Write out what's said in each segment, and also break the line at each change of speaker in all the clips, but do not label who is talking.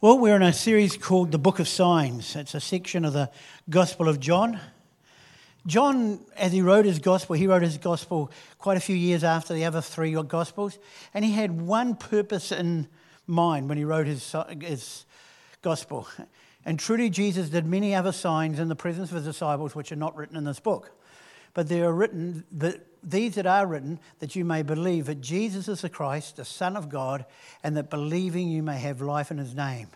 Well, we're in a series called The Book of Signs. It's a section of the Gospel of John. John, as he wrote his Gospel, he wrote his Gospel quite a few years after the other three Gospels, and he had one purpose in mind when he wrote his, his Gospel. And truly, Jesus did many other signs in the presence of his disciples, which are not written in this book. But they are written, that these that are written, that you may believe that Jesus is the Christ, the Son of God, and that believing you may have life in his name.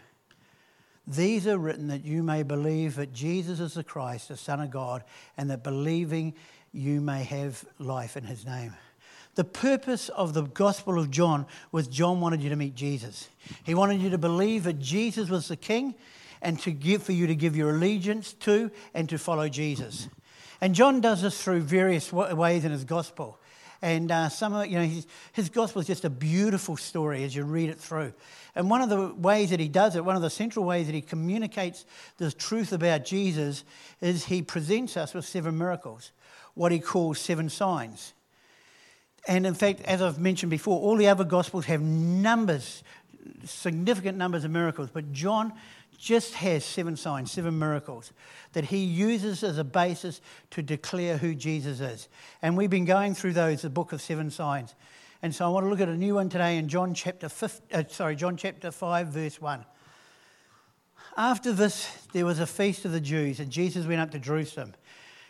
These are written that you may believe that Jesus is the Christ, the Son of God, and that believing you may have life in his name. The purpose of the Gospel of John was John wanted you to meet Jesus. He wanted you to believe that Jesus was the King and to give for you to give your allegiance to and to follow Jesus. And John does this through various ways in his gospel. And uh, some of you know, his, his gospel is just a beautiful story as you read it through. And one of the ways that he does it, one of the central ways that he communicates the truth about Jesus, is he presents us with seven miracles, what he calls seven signs. And in fact, as I've mentioned before, all the other gospels have numbers, significant numbers of miracles, but John just has seven signs, seven miracles that he uses as a basis to declare who Jesus is. And we've been going through those, the book of seven signs. And so I want to look at a new one today in John chapter, 5, uh, sorry, John chapter 5, verse 1. After this, there was a feast of the Jews, and Jesus went up to Jerusalem.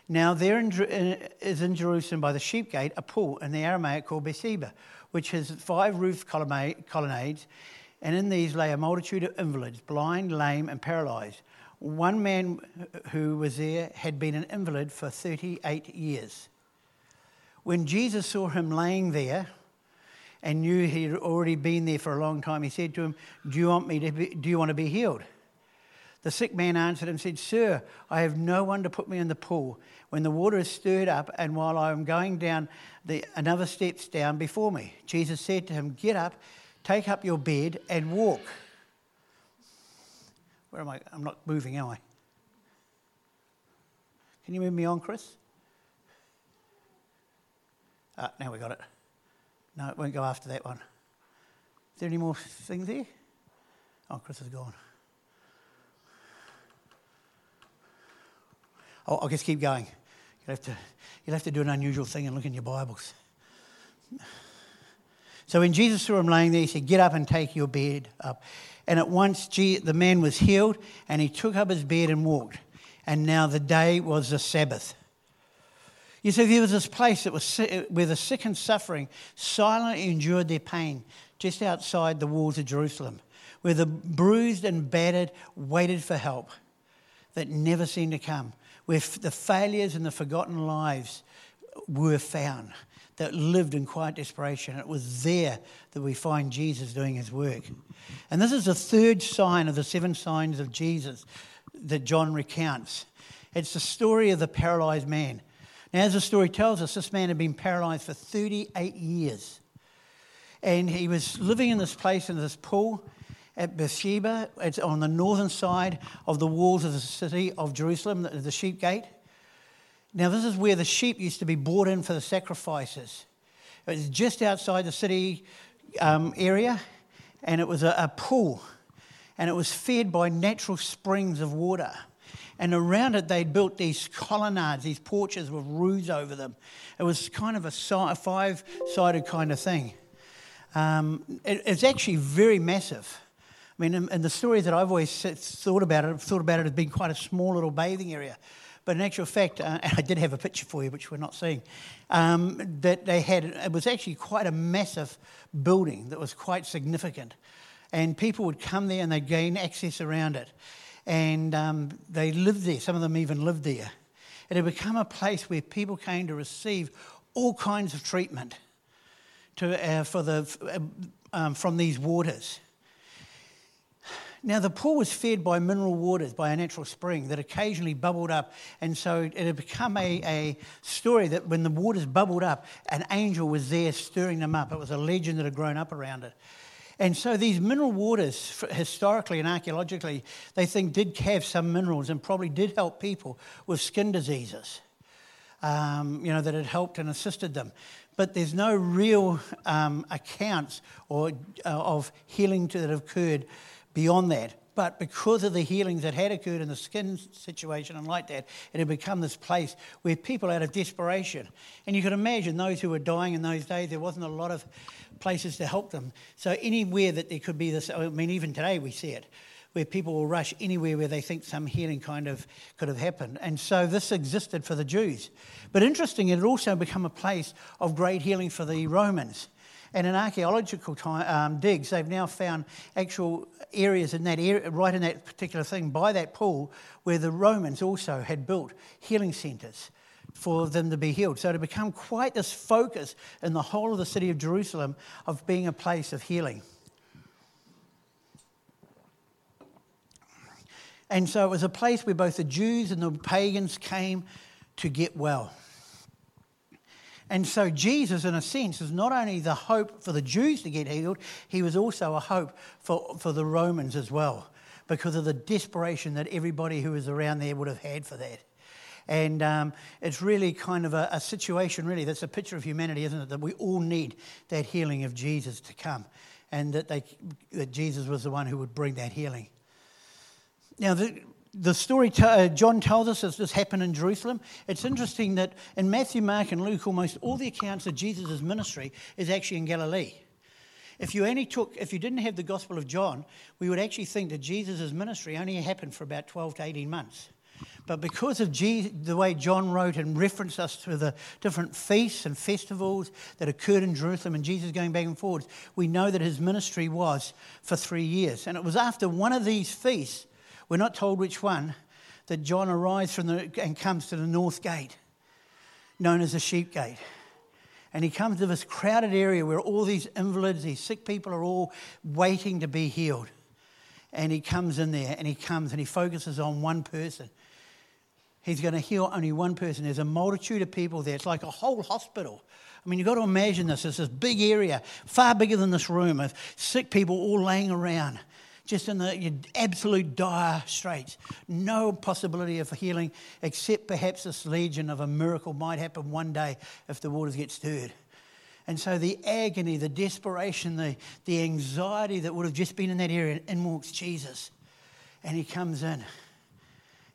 Now, there is in Jerusalem by the sheep gate a pool in the Aramaic called Bethesda, which has five roofed colonnades and in these lay a multitude of invalids, blind, lame, and paralyzed. One man who was there had been an invalid for 38 years. When Jesus saw him laying there and knew he had already been there for a long time, he said to him, Do you want, me to be, do you want to be healed? The sick man answered and said, Sir, I have no one to put me in the pool when the water is stirred up, and while I am going down, the, another steps down before me. Jesus said to him, Get up Take up your bed and walk. Where am I? I'm not moving, am I? Can you move me on, Chris? Ah, now we got it. No, it won't go after that one. Is there any more things here? Oh, Chris is gone. Oh, I'll just keep going. You'll have to, you'll have to do an unusual thing and look in your Bibles. So when Jesus saw him laying there, he said, Get up and take your bed up. And at once the man was healed, and he took up his bed and walked. And now the day was the Sabbath. You see, there was this place that was where the sick and suffering silently endured their pain just outside the walls of Jerusalem, where the bruised and battered waited for help that never seemed to come, where the failures and the forgotten lives were found that lived in quiet desperation. It was there that we find Jesus doing his work. And this is the third sign of the seven signs of Jesus that John recounts. It's the story of the paralyzed man. Now, as the story tells us, this man had been paralyzed for 38 years. And he was living in this place, in this pool at Bethesda. It's on the northern side of the walls of the city of Jerusalem, the sheep gate. Now, this is where the sheep used to be brought in for the sacrifices. It was just outside the city um, area, and it was a, a pool, and it was fed by natural springs of water. And around it, they'd built these colonnades, these porches with roofs over them. It was kind of a, five sided kind of thing. Um, it, it's actually very massive. I mean, in, in, the stories that I've always thought about it, I've thought about it as being quite a small little bathing area. But in actual fact, uh, I did have a picture for you, which we're not seeing, um, that they had, it was actually quite a massive building that was quite significant. And people would come there and they'd gain access around it. And um, they lived there, some of them even lived there. It had become a place where people came to receive all kinds of treatment to, uh, for the, uh, um, from these waters. Now, the pool was fed by mineral waters, by a natural spring that occasionally bubbled up. And so it had become a, a story that when the waters bubbled up, an angel was there stirring them up. It was a legend that had grown up around it. And so these mineral waters, historically and archaeologically, they think did have some minerals and probably did help people with skin diseases, um, you know, that had helped and assisted them. But there's no real um, accounts or, uh, of healing that have occurred beyond that. But because of the healings that had occurred in the skin situation and like that, it had become this place where people out of desperation, and you could imagine those who were dying in those days, there wasn't a lot of places to help them. So anywhere that there could be this, I mean, even today we see it, where people will rush anywhere where they think some healing kind of could have happened. And so this existed for the Jews. But interesting, it had also become a place of great healing for the Romans. And in archaeological time, um, digs, they've now found actual areas in that area, right in that particular thing, by that pool, where the Romans also had built healing centres for them to be healed. So had become quite this focus in the whole of the city of Jerusalem of being a place of healing. And so it was a place where both the Jews and the pagans came to get well. And so Jesus, in a sense, is not only the hope for the Jews to get healed, he was also a hope for, for the Romans as well, because of the desperation that everybody who was around there would have had for that. And um, it's really kind of a, a, situation, really, that's a picture of humanity, isn't it? That we all need that healing of Jesus to come, and that, they, that Jesus was the one who would bring that healing. Now, the, the story t- uh, John tells us as this happened in Jerusalem. It's interesting that in Matthew, Mark, and Luke, almost all the accounts of Jesus' ministry is actually in Galilee. If you only took, if you didn't have the Gospel of John, we would actually think that Jesus' ministry only happened for about 12 to 18 months. But because of Jesus, the way John wrote and referenced us to the different feasts and festivals that occurred in Jerusalem and Jesus going back and forwards, we know that his ministry was for three years. And it was after one of these feasts we're not told which one, that John arrives from the, and comes to the north gate, known as the sheep gate. And he comes to this crowded area where all these invalids, these sick people are all waiting to be healed. And he comes in there and he comes and he focuses on one person. He's going to heal only one person. There's a multitude of people there. It's like a whole hospital. I mean, you've got to imagine this. It's this big area, far bigger than this room, of sick people all laying around just in the absolute dire straits. No possibility of healing, except perhaps this legion of a miracle might happen one day if the waters get stirred. And so the agony, the desperation, the, the anxiety that would have just been in that area, in walks Jesus. And he comes in.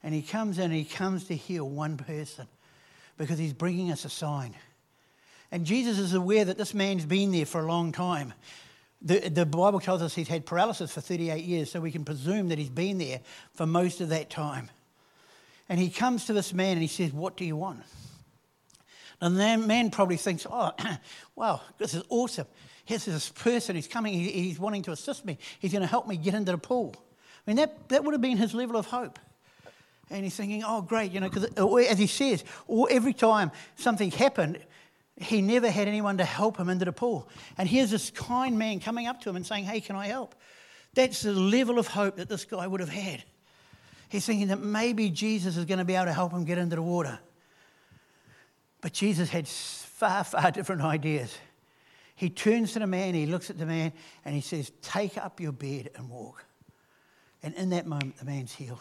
And he comes in, and he comes to heal one person because he's bringing us a sign. And Jesus is aware that this man's been there for a long time. The, the Bible tells us he's had paralysis for 38 years, so we can presume that he's been there for most of that time. And he comes to this man and he says, What do you want? And the man probably thinks, Oh, wow, this is awesome. Here's this person who's coming, he's wanting to assist me, he's going to help me get into the pool. I mean, that, that would have been his level of hope. And he's thinking, oh, great, you know, because as he says, every time something happened, he never had anyone to help him into the pool. And here's this kind man coming up to him and saying, Hey, can I help? That's the level of hope that this guy would have had. He's thinking that maybe Jesus is going to be able to help him get into the water. But Jesus had far, far different ideas. He turns to the man, he looks at the man, and he says, Take up your bed and walk. And in that moment, the man's healed.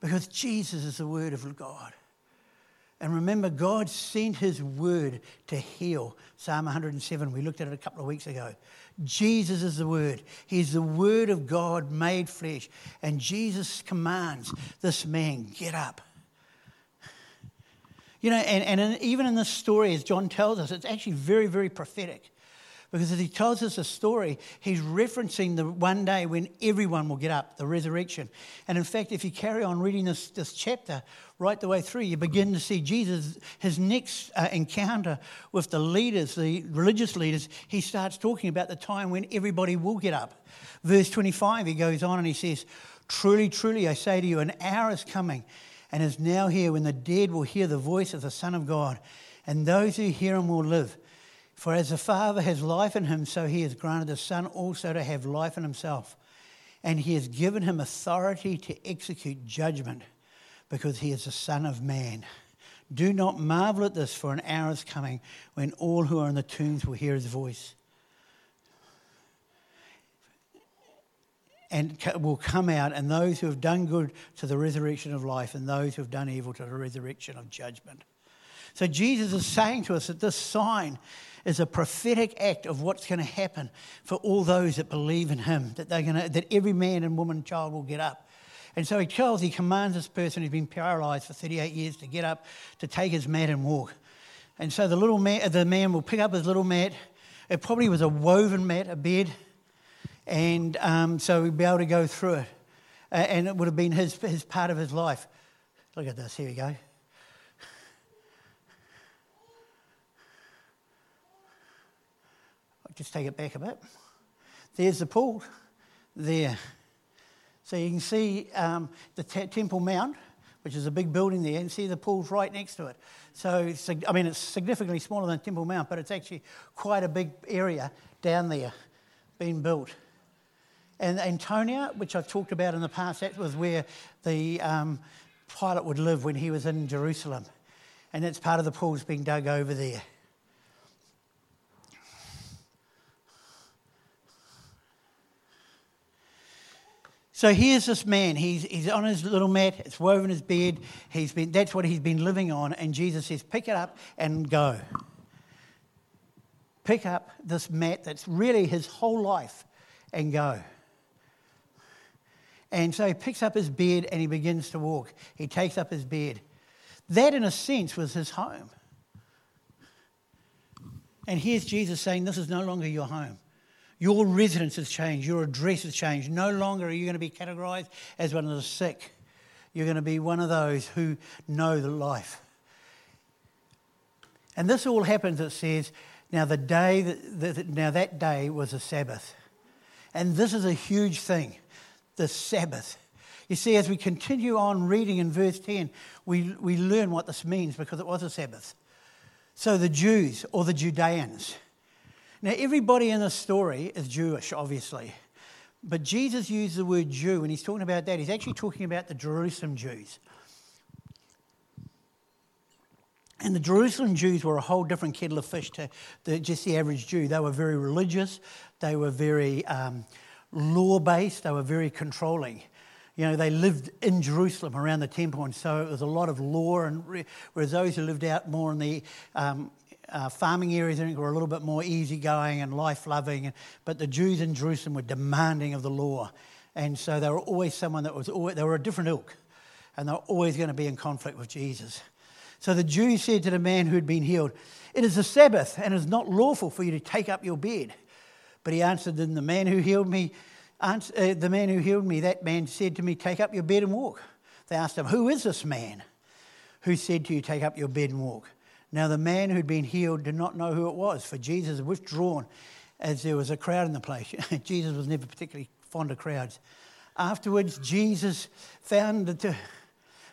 Because Jesus is the Word of God. And remember, God sent his word to heal. Psalm 107, we looked at it a couple of weeks ago. Jesus is the word. He's the word of God made flesh. And Jesus commands this man, get up. You know, and, and in, even in this story, as John tells us, it's actually very, very prophetic. Because as he tells us a story, he's referencing the one day when everyone will get up, the resurrection. And in fact, if you carry on reading this, this chapter right the way through, you begin to see Jesus, his next uh, encounter with the leaders, the religious leaders, he starts talking about the time when everybody will get up. Verse 25, he goes on and he says, Truly, truly, I say to you, an hour is coming and is now here when the dead will hear the voice of the Son of God, and those who hear him will live. For as the Father has life in him, so he has granted the Son also to have life in himself. And he has given him authority to execute judgment because he is the Son of Man. Do not marvel at this, for an hour is coming when all who are in the tombs will hear his voice. And will come out, and those who have done good to the resurrection of life, and those who have done evil to the resurrection of judgment. So Jesus is saying to us that this sign is a prophetic act of what's going to happen for all those that believe in him, that, they're going to, that every man and woman and child will get up. And so he tells, he commands this person who's been paralyzed for 38 years to get up, to take his mat and walk. And so the little man, the man will pick up his little mat. It probably was a woven mat, a bed, and um, so he'd be able to go through it. And it would have been his, his part of his life. Look at this. Here we go. Just take it back a bit. There's the pool there. So you can see um, the Temple Mount, which is a big building there, and see the pool's right next to it. So, I mean, it's significantly smaller than Temple Mount, but it's actually quite a big area down there being built. And Antonia, which I've talked about in the past, that was where the um, Pilate would live when he was in Jerusalem. And that's part of the pools being dug over there. So here's this man. He's, he's on his little mat. It's woven his bed. He's been, that's what he's been living on. And Jesus says, pick it up and go. Pick up this mat that's really his whole life and go. And so he picks up his bed and he begins to walk. He takes up his bed. That, in a sense, was his home. And here's Jesus saying, This is no longer your home. Your residence has changed. Your address has changed. No longer are you going to be categorized as one of the sick. You're going to be one of those who know the life. And this all happens, it says, now the day that, that, now that day was a Sabbath. And this is a huge thing the Sabbath. You see, as we continue on reading in verse 10, we, we learn what this means because it was a Sabbath. So the Jews or the Judeans. Now, everybody in this story is Jewish, obviously. But Jesus used the word Jew when he's talking about that. He's actually talking about the Jerusalem Jews. And the Jerusalem Jews were a whole different kettle of fish to the, just the average Jew. They were very religious, they were very um, law based, they were very controlling. You know, they lived in Jerusalem around the temple, and so it was a lot of law. And whereas those who lived out more in the um, uh, farming areas, I think, were a little bit more easygoing and life loving. But the Jews in Jerusalem were demanding of the law, and so they were always someone that was always, they were a different ilk, and they were always going to be in conflict with Jesus. So the Jews said to the man who had been healed, "It is the Sabbath, and it is not lawful for you to take up your bed." But he answered them, The man who healed me, answer, uh, the man who healed me, that man said to me, Take up your bed and walk. They asked him, Who is this man who said to you, Take up your bed and walk? Now the man who'd been healed did not know who it was, for Jesus had withdrawn as there was a crowd in the place. Jesus was never particularly fond of crowds. Afterwards, Jesus found, the,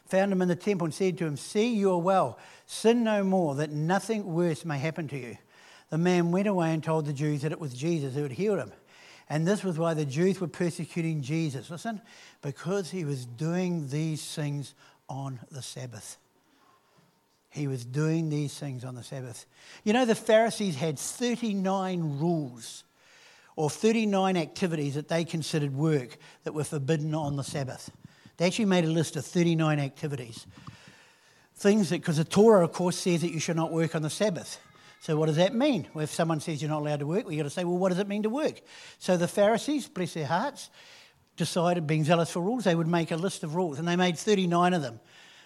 found him in the temple and said to him, See, you are well. Sin no more, that nothing worse may happen to you. The man went away and told the Jews that it was Jesus who had healed him. And this was why the Jews were persecuting Jesus. Listen, because he was doing these things on the Sabbath. He was doing these things on the Sabbath. You know, the Pharisees had 39 rules or 39 activities that they considered work that were forbidden on the Sabbath. They actually made a list of 39 activities. Things that, because the Torah, of course, says that you should not work on the Sabbath. So, what does that mean? Well, if someone says you're not allowed to work, we've got to say, well, what does it mean to work? So, the Pharisees, bless their hearts, decided, being zealous for rules, they would make a list of rules, and they made 39 of them.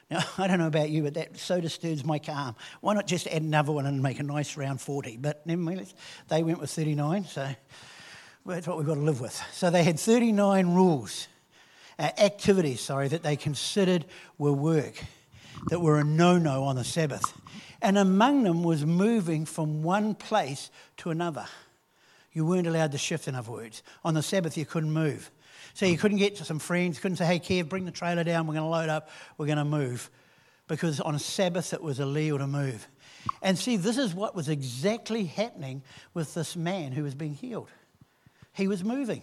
Now, I don't know about you, but that so disturbs my calm. Why not just add another one and make a nice round 40? But never mind, they went with 39, so that's what we've got to live with. So, they had 39 rules, uh, activities, sorry, that they considered were work, that were a no no on the Sabbath and among them was moving from one place to another. You weren't allowed to shift, in other words. On the Sabbath, you couldn't move. So you couldn't get to some friends, couldn't say, hey, Kev, bring the trailer down, we're going to load up, we're going to move. Because on a Sabbath, it was illegal to move. And see, this is what was exactly happening with this man who was being healed. He was moving.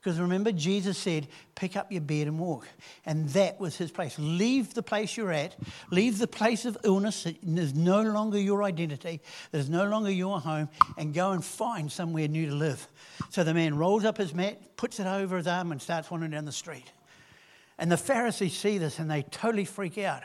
Because remember, Jesus said, pick up your bed and walk. And that was his place. Leave the place you're at, leave the place of illness that is no longer your identity, that is no longer your home, and go and find somewhere new to live. So the man rolls up his mat, puts it over his arm, and starts wandering down the street. And the Pharisees see this and they totally freak out.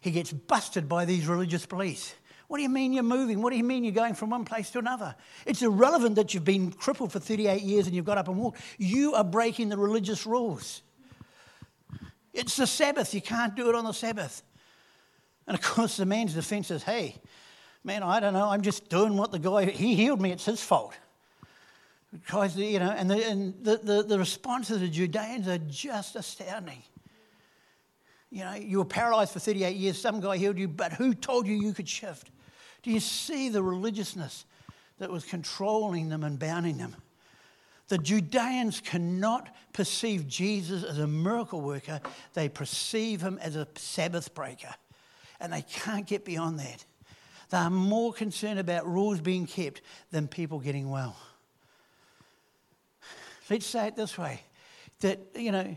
He gets busted by these religious police. What do you mean you're moving? What do you mean you're going from one place to another? It's irrelevant that you've been crippled for 38 years and you've got up and walked. You are breaking the religious rules. It's the Sabbath. You can't do it on the Sabbath. And of course, the man's defense is hey, man, I don't know. I'm just doing what the guy, he healed me. It's his fault. Because, you know, and the, and the, the, the response of the Judeans are just astounding. You know, you were paralyzed for 38 years, some guy healed you, but who told you you could shift? Do you see the religiousness that was controlling them and bounding them? The Judeans cannot perceive Jesus as a miracle worker, they perceive him as a Sabbath breaker. And they can't get beyond that. They are more concerned about rules being kept than people getting well. Let's say it this way that, you know,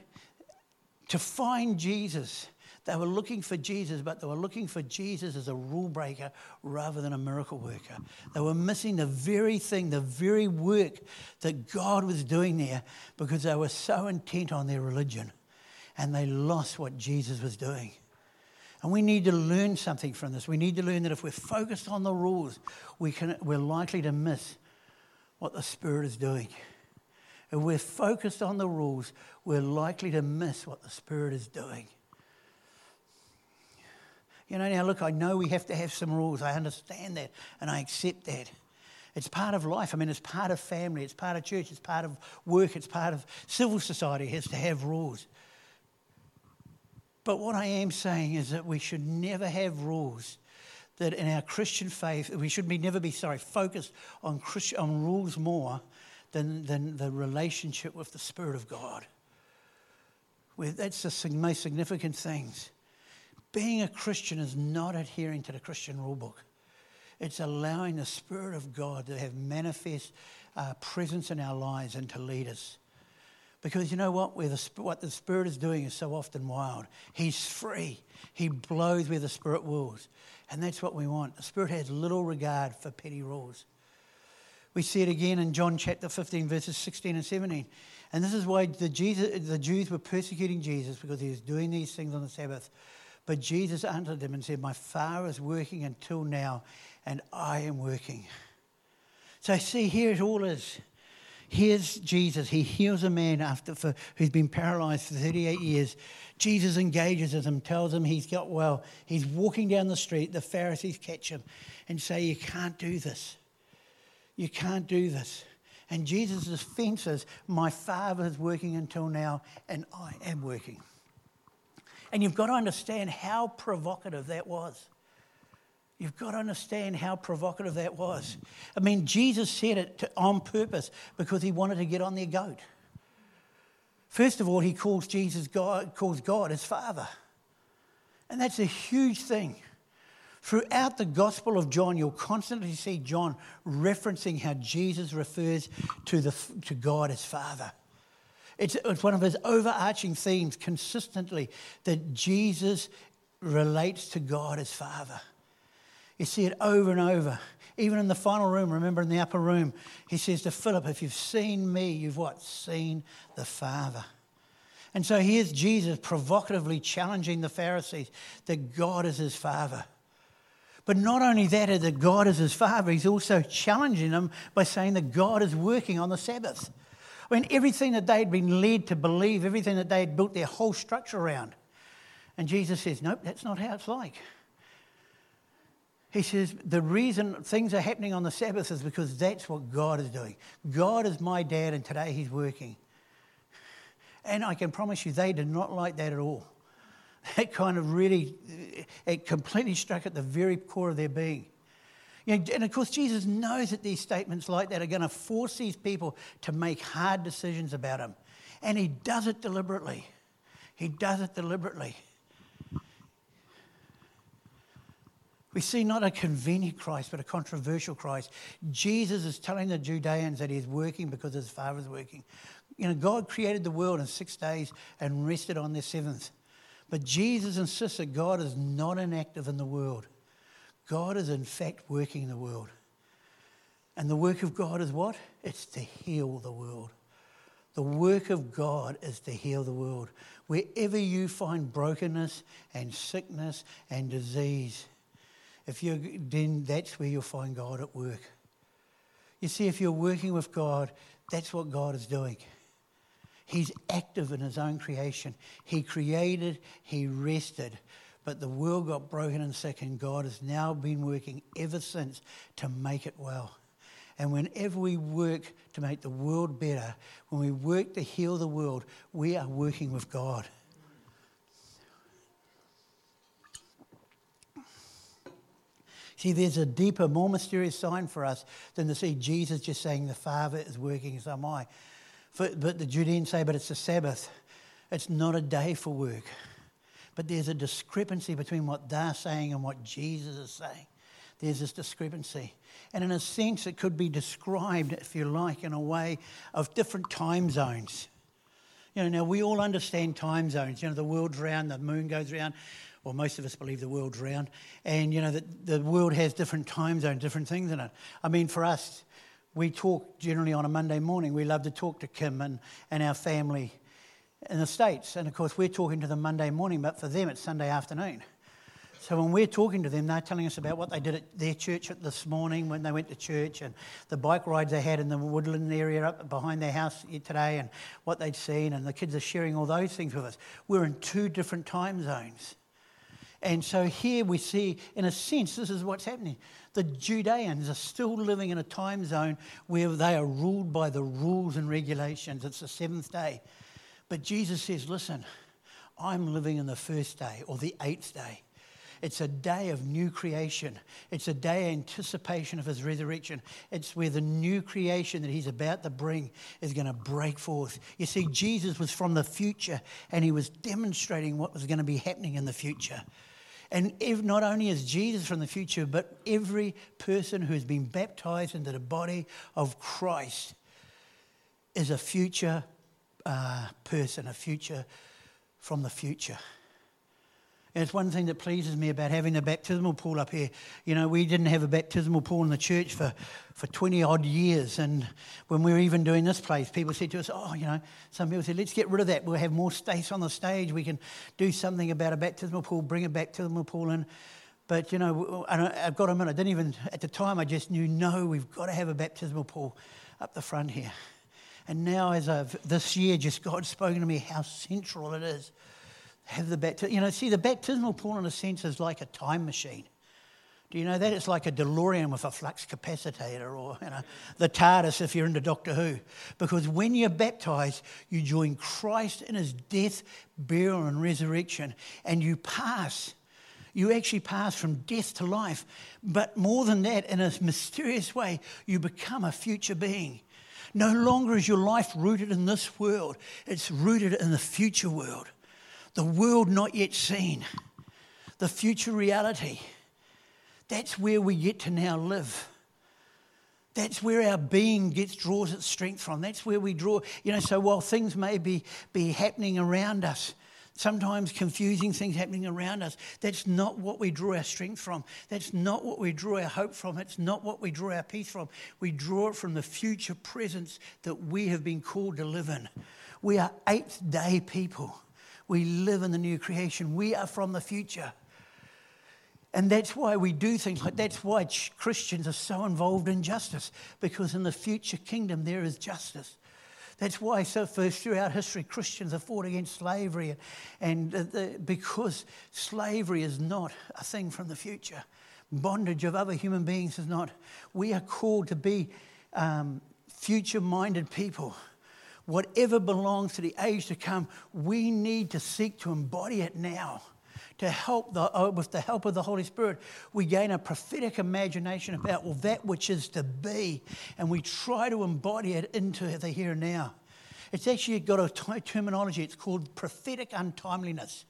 to find Jesus, they were looking for Jesus, but they were looking for Jesus as a rule breaker rather than a miracle worker. They were missing the very thing, the very work that God was doing there because they were so intent on their religion and they lost what Jesus was doing. And we need to learn something from this. We need to learn that if we're focused on the rules, we can, we're likely to miss what the Spirit is doing. If we're focused on the rules, we're likely to miss what the Spirit is doing. You know, now look, I know we have to have some rules. I understand that and I accept that. It's part of life. I mean, it's part of family, it's part of church, it's part of work, it's part of civil society, has to have rules. But what I am saying is that we should never have rules that in our Christian faith, we should be, never be, sorry, focused on, on rules more than, than the relationship with the Spirit of God. That's the most significant things. Being a Christian is not adhering to the Christian rule book. It's allowing the Spirit of God to have manifest uh, presence in our lives and to lead us. Because you know what? Where the, what the Spirit is doing is so often wild. He's free. He blows where the Spirit wills. And that's what we want. The Spirit has little regard for petty rules. We see it again in John chapter 15, verses 16 and 17. And this is why the, Jesus, the Jews were persecuting Jesus because he was doing these things on the Sabbath. But Jesus answered them and said, My Father is working until now, and I am working. So see, here it all is. Here's Jesus. He heals a man after for, who's been paralyzed for 38 years. Jesus engages with him, tells him he's got well. He's walking down the street. The Pharisees catch him and say, You can't do this. You can't do this. And Jesus' defense is, My Father is working until now, and I am working. And you've got to understand how provocative that was. You've got to understand how provocative that was. I mean, Jesus said it to, on purpose because he wanted to get on their goat. First of all, he calls Jesus God, calls God his Father. And that's a huge thing. Throughout the Gospel of John, you'll constantly see John referencing how Jesus refers to, the, to God as Father. It's, it's one of his overarching themes consistently that Jesus relates to God as Father. You see it over and over. Even in the final room, remember in the upper room, he says to Philip, If you've seen me, you've what? Seen the Father. And so here's Jesus provocatively challenging the Pharisees that God is his Father. But not only that, that God is his Father, he's also challenging them by saying that God is working on the Sabbath. I mean, everything that they'd been led to believe, everything that they had built their whole structure around. And Jesus says, Nope, that's not how it's like. He says, The reason things are happening on the Sabbath is because that's what God is doing. God is my dad, and today he's working. And I can promise you, they did not like that at all. That kind of really, it completely struck at the very core of their being. You know, and of course, Jesus knows that these statements like that are going to force these people to make hard decisions about him. And he does it deliberately. He does it deliberately. We see not a convenient Christ, but a controversial Christ. Jesus is telling the Judeans that he's working because his Father's working. You know, God created the world in six days and rested on the seventh. But Jesus insists that God is not inactive in the world. God is, in fact, working in the world. And the work of God is what? It's to heal the world. The work of God is to heal the world. Wherever you find brokenness and sickness and disease, if you then that's where you'll find God at work. You see, if you're working with God, that's what God is doing. He's active in his own creation. He created, he rested. But the world got broken and sick, and God has now been working ever since to make it well. And whenever we work to make the world better, when we work to heal the world, we are working with God. See, there's a deeper, more mysterious sign for us than to see Jesus just saying, The Father is working, so am I. but the Judeans say, But it's a Sabbath. It's not a day for work. But there's a discrepancy between what they're saying and what Jesus is saying. There's this discrepancy. And in a sense, it could be described, if you like, in a way of different time zones. You know, now we all understand time zones. You know, the world's round, the moon goes round. Well, most of us believe the world's round. And, you know, the, the world has different time zones, different things in it. I mean, for us, we talk generally on a Monday morning. We love to talk to Kim and, and our family in the States. And of course, we're talking to them Monday morning, but for them, it's Sunday afternoon. So when we're talking to them, they're telling us about what they did at their church this morning when they went to church and the bike rides they had in the woodland area up behind their house today and what they'd seen. And the kids are sharing all those things with us. We're in two different time zones. And so here we see, in a sense, this is what's happening. The Judeans are still living in a time zone where they are ruled by the rules and regulations. It's the seventh day. But Jesus says, listen, I'm living in the first day or the eighth day. It's a day of new creation. It's a day of anticipation of his resurrection. It's where the new creation that he's about to bring is going to break forth. You see, Jesus was from the future and he was demonstrating what was going to be happening in the future. And if, not only is Jesus from the future, but every person who has been baptized into the body of Christ is a future uh, person, a future from the future. It's one thing that pleases me about having a baptismal pool up here. You know, we didn't have a baptismal pool in the church for, for 20 odd years. And when we were even doing this place, people said to us, oh, you know, some people said, let's get rid of that. We'll have more space on the stage. We can do something about a baptismal pool, bring a baptismal pool in. But, you know, I've got to admit, I didn't even, at the time, I just knew, no, we've got to have a baptismal pool up the front here. And now, as I've, this year, just God's spoken to me how central it is have the baptism. You know, see, the baptismal pool, in a sense, is like a time machine. Do you know that? It's like a DeLorean with a flux capacitor or, you know, the TARDIS if you're into Doctor Who. Because when you're baptized, you join Christ in his death, burial, and resurrection, and you pass. You actually pass from death to life. But more than that, in a mysterious way, you become a future being. No longer is your life rooted in this world, it's rooted in the future world the world not yet seen, the future reality. That's where we get to now live. That's where our being gets draws its strength from. That's where we draw, you know, so while things may be, be happening around us, sometimes confusing things happening around us, that's not what we draw our strength from. That's not what we draw our hope from. It's not what we draw our peace from. We draw it from the future presence that we have been called to live in. We are eighth day people. We live in the new creation. We are from the future. And that's why we do things like that's why Christians are so involved in justice, because in the future kingdom there is justice. That's why, so for throughout history, Christians have fought against slavery, and the, because slavery is not a thing from the future. Bondage of other human beings is not. We are called to be um, future minded people whatever belongs to the age to come, we need to seek to embody it now. To help the, oh, with the help of the Holy Spirit, we gain a prophetic imagination about well, that which is to be, and we try to embody it into the here and now. It's actually got a t- terminology, it's called prophetic untimeliness.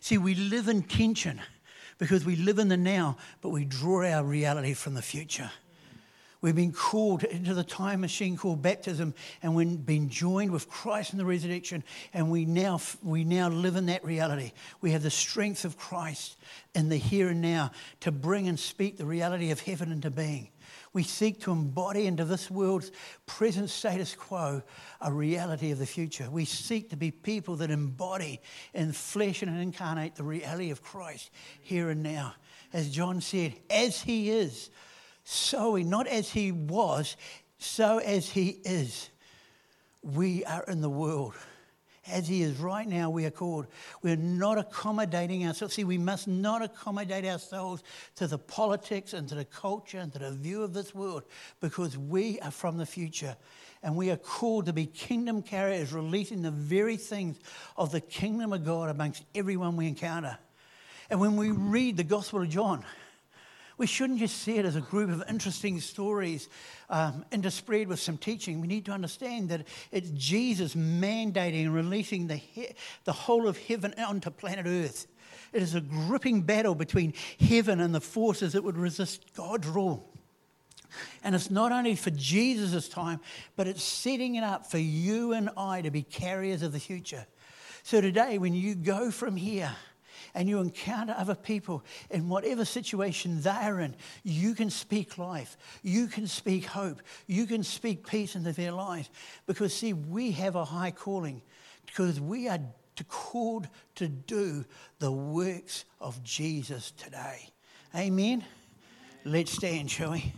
See, we live in tension because we live in the now, but we draw our reality from the future. We've been called into the time machine called baptism, and we've been joined with Christ in the resurrection, and we now, we now live in that reality. We have the strength of Christ in the here and now to bring and speak the reality of heaven into being. We seek to embody into this world's present status quo a reality of the future. We seek to be people that embody in flesh and incarnate the reality of Christ here and now. As John said, as he is, so he, not as he was, so as he is. We are in the world as He is right now, we are called. We're not accommodating ourselves. See, we must not accommodate ourselves to the politics and to the culture and to the view of this world because we are from the future. And we are called to be kingdom carriers, releasing the very things of the kingdom of God amongst everyone we encounter. And when we read the Gospel of John, we shouldn't just see it as a group of interesting stories um, interspread with some teaching. We need to understand that it's Jesus mandating and releasing the, he- the whole of heaven onto planet Earth. It is a gripping battle between heaven and the forces that would resist God's rule. And it's not only for Jesus' time, but it's setting it up for you and I to be carriers of the future. So today, when you go from here, and you encounter other people in whatever situation they're in, you can speak life. You can speak hope. You can speak peace into their lives. Because, see, we have a high calling because we are called to do the works of Jesus today. Amen. Let's stand, shall we?